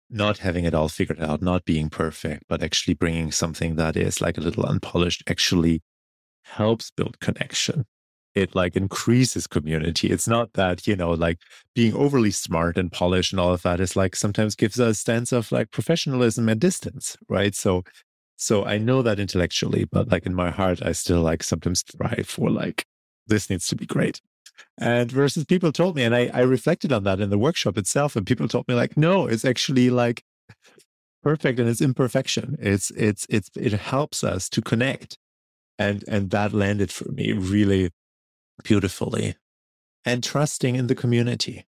not having it all figured out, not being perfect, but actually bringing something that is like a little unpolished actually helps build connection it like increases community. It's not that, you know, like being overly smart and polished and all of that is like sometimes gives a sense of like professionalism and distance, right? So so I know that intellectually, but like in my heart, I still like sometimes strive for like this needs to be great. And versus people told me, and I, I reflected on that in the workshop itself, and people told me like, no, it's actually like perfect and it's imperfection. It's it's it's it helps us to connect. And and that landed for me really beautifully and trusting in the community,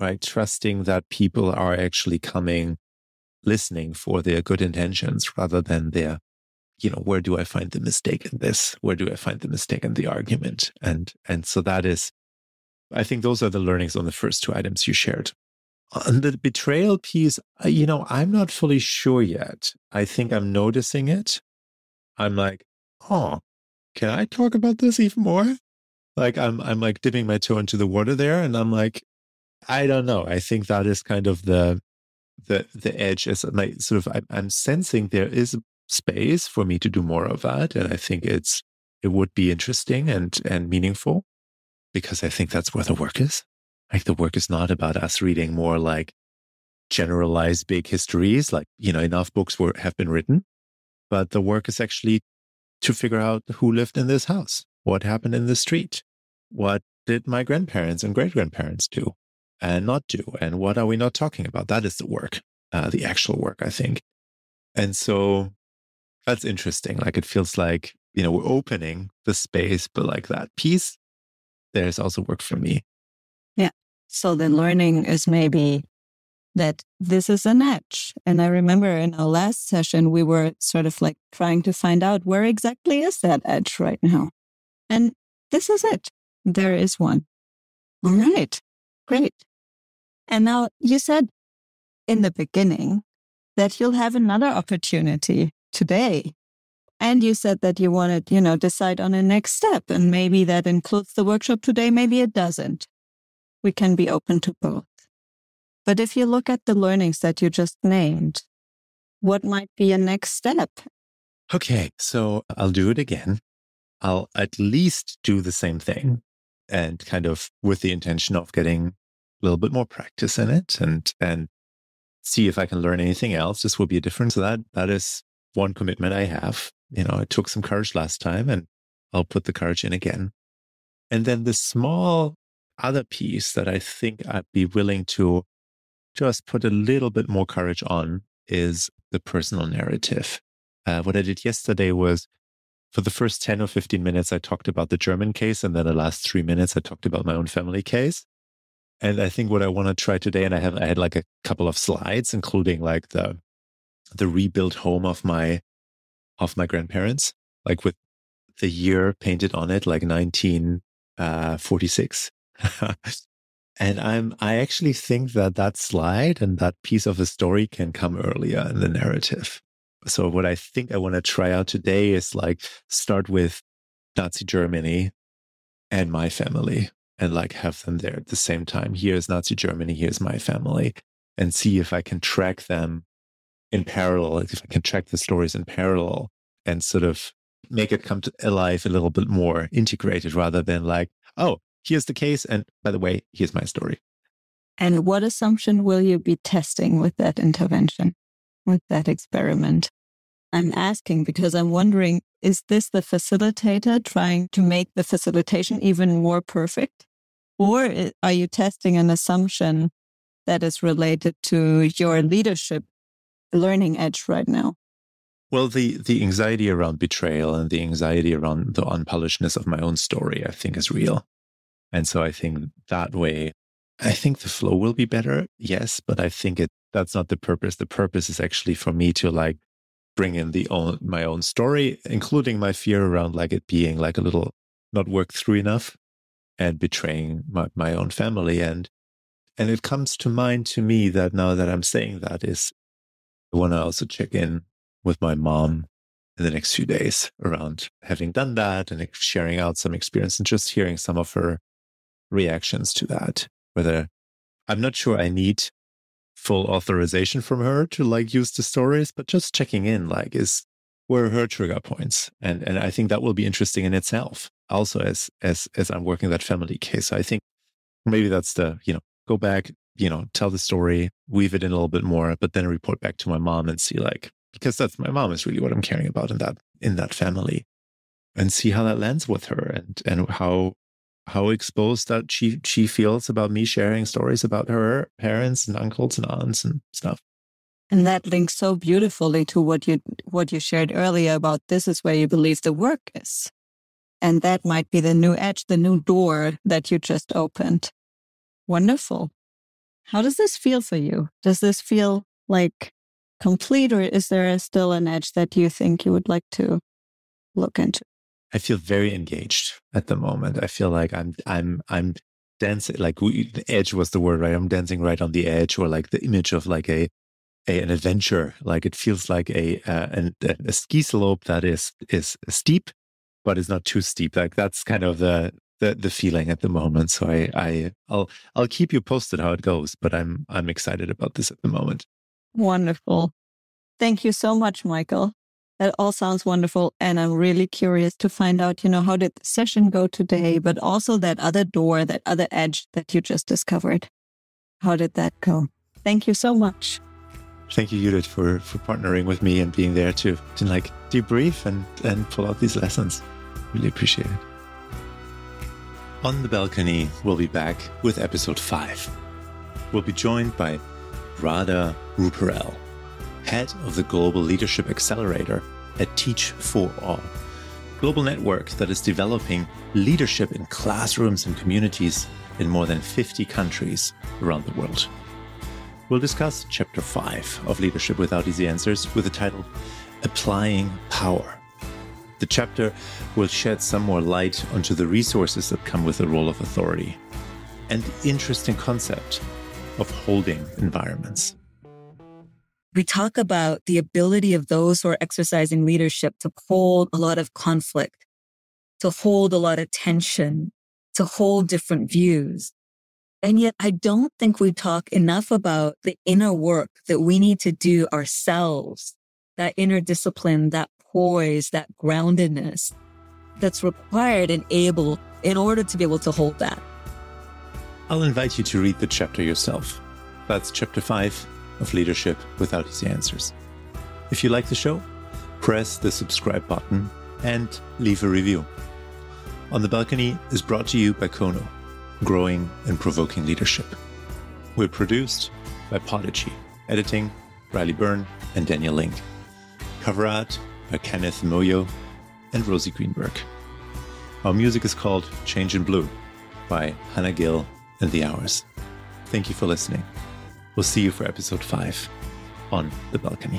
right? Trusting that people are actually coming, listening for their good intentions rather than their, you know, where do I find the mistake in this? Where do I find the mistake in the argument? And, and so that is, I think those are the learnings on the first two items you shared. On the betrayal piece, uh, you know, I'm not fully sure yet. I think I'm noticing it. I'm like, oh, can I talk about this even more? like I'm I'm like dipping my toe into the water there, and I'm like, I don't know. I think that is kind of the the the edge as my sort of I'm, I'm sensing there is space for me to do more of that, and I think it's it would be interesting and and meaningful because I think that's where the work is. Like the work is not about us reading more like generalized big histories, like you know enough books were have been written, but the work is actually to figure out who lived in this house what happened in the street? What did my grandparents and great grandparents do and not do? And what are we not talking about? That is the work, uh, the actual work, I think. And so that's interesting. Like it feels like, you know, we're opening the space, but like that piece, there's also work for me. Yeah. So the learning is maybe that this is an edge. And I remember in our last session, we were sort of like trying to find out where exactly is that edge right now. And this is it. There is one. All right. Great. And now you said in the beginning that you'll have another opportunity today. And you said that you wanted, you know, decide on a next step. And maybe that includes the workshop today. Maybe it doesn't. We can be open to both. But if you look at the learnings that you just named, what might be a next step? Okay. So I'll do it again. I'll at least do the same thing and kind of with the intention of getting a little bit more practice in it and, and see if I can learn anything else. This will be a difference. So that, that is one commitment I have. You know, I took some courage last time and I'll put the courage in again. And then the small other piece that I think I'd be willing to just put a little bit more courage on is the personal narrative. Uh, what I did yesterday was for the first 10 or 15 minutes, I talked about the German case. And then the last three minutes, I talked about my own family case. And I think what I want to try today, and I have, I had like a couple of slides, including like the, the rebuilt home of my, of my grandparents, like with the year painted on it, like 1946. Uh, and I'm, I actually think that that slide and that piece of the story can come earlier in the narrative. So what I think I want to try out today is like start with Nazi Germany and my family and like have them there at the same time. Here's Nazi Germany, here's my family, and see if I can track them in parallel, if I can track the stories in parallel and sort of make it come to alive a little bit more integrated rather than like, oh, here's the case. And by the way, here's my story. And what assumption will you be testing with that intervention, with that experiment? I'm asking because I'm wondering is this the facilitator trying to make the facilitation even more perfect? Or are you testing an assumption that is related to your leadership learning edge right now? Well, the the anxiety around betrayal and the anxiety around the unpolishedness of my own story, I think, is real. And so I think that way, I think the flow will be better. Yes, but I think it that's not the purpose. The purpose is actually for me to like bring in the own my own story, including my fear around like it being like a little not worked through enough and betraying my, my own family. And and it comes to mind to me that now that I'm saying that is I want to also check in with my mom in the next few days around having done that and sharing out some experience and just hearing some of her reactions to that. Whether I'm not sure I need full authorization from her to like use the stories, but just checking in, like, is where her trigger points. And and I think that will be interesting in itself, also as as as I'm working that family case. I think maybe that's the, you know, go back, you know, tell the story, weave it in a little bit more, but then report back to my mom and see like, because that's my mom is really what I'm caring about in that in that family. And see how that lands with her and and how how exposed that she she feels about me sharing stories about her parents and uncles and aunts and stuff. And that links so beautifully to what you what you shared earlier about this is where you believe the work is. And that might be the new edge, the new door that you just opened. Wonderful. How does this feel for you? Does this feel like complete or is there still an edge that you think you would like to look into? I feel very engaged at the moment. I feel like I'm I'm I'm dancing like we, the edge was the word right. I'm dancing right on the edge, or like the image of like a, a an adventure. Like it feels like a uh, an, a ski slope that is is steep, but it's not too steep. Like that's kind of the the the feeling at the moment. So I I I'll I'll keep you posted how it goes. But I'm I'm excited about this at the moment. Wonderful. Thank you so much, Michael. That all sounds wonderful. And I'm really curious to find out, you know, how did the session go today, but also that other door, that other edge that you just discovered. How did that go? Thank you so much. Thank you, Judit, for, for partnering with me and being there to, to like debrief and, and pull out these lessons. Really appreciate it. On the balcony, we'll be back with episode five. We'll be joined by Radha Ruparel head of the Global Leadership Accelerator at Teach for All, global network that is developing leadership in classrooms and communities in more than 50 countries around the world. We'll discuss Chapter 5 of Leadership Without Easy Answers with the title Applying Power. The chapter will shed some more light onto the resources that come with the role of authority and the interesting concept of holding environments we talk about the ability of those who are exercising leadership to hold a lot of conflict, to hold a lot of tension, to hold different views. And yet I don't think we talk enough about the inner work that we need to do ourselves, that inner discipline, that poise, that groundedness that's required and able in order to be able to hold that. I'll invite you to read the chapter yourself. That's chapter five of leadership without easy answers. If you like the show, press the subscribe button and leave a review. On the Balcony is brought to you by Konu, growing and provoking leadership. We're produced by Podigy, editing Riley Byrne and Daniel Link. Cover art by Kenneth Moyo and Rosie Greenberg. Our music is called Change in Blue by Hannah Gill and The Hours. Thank you for listening. We'll see you for episode 5 on the balcony.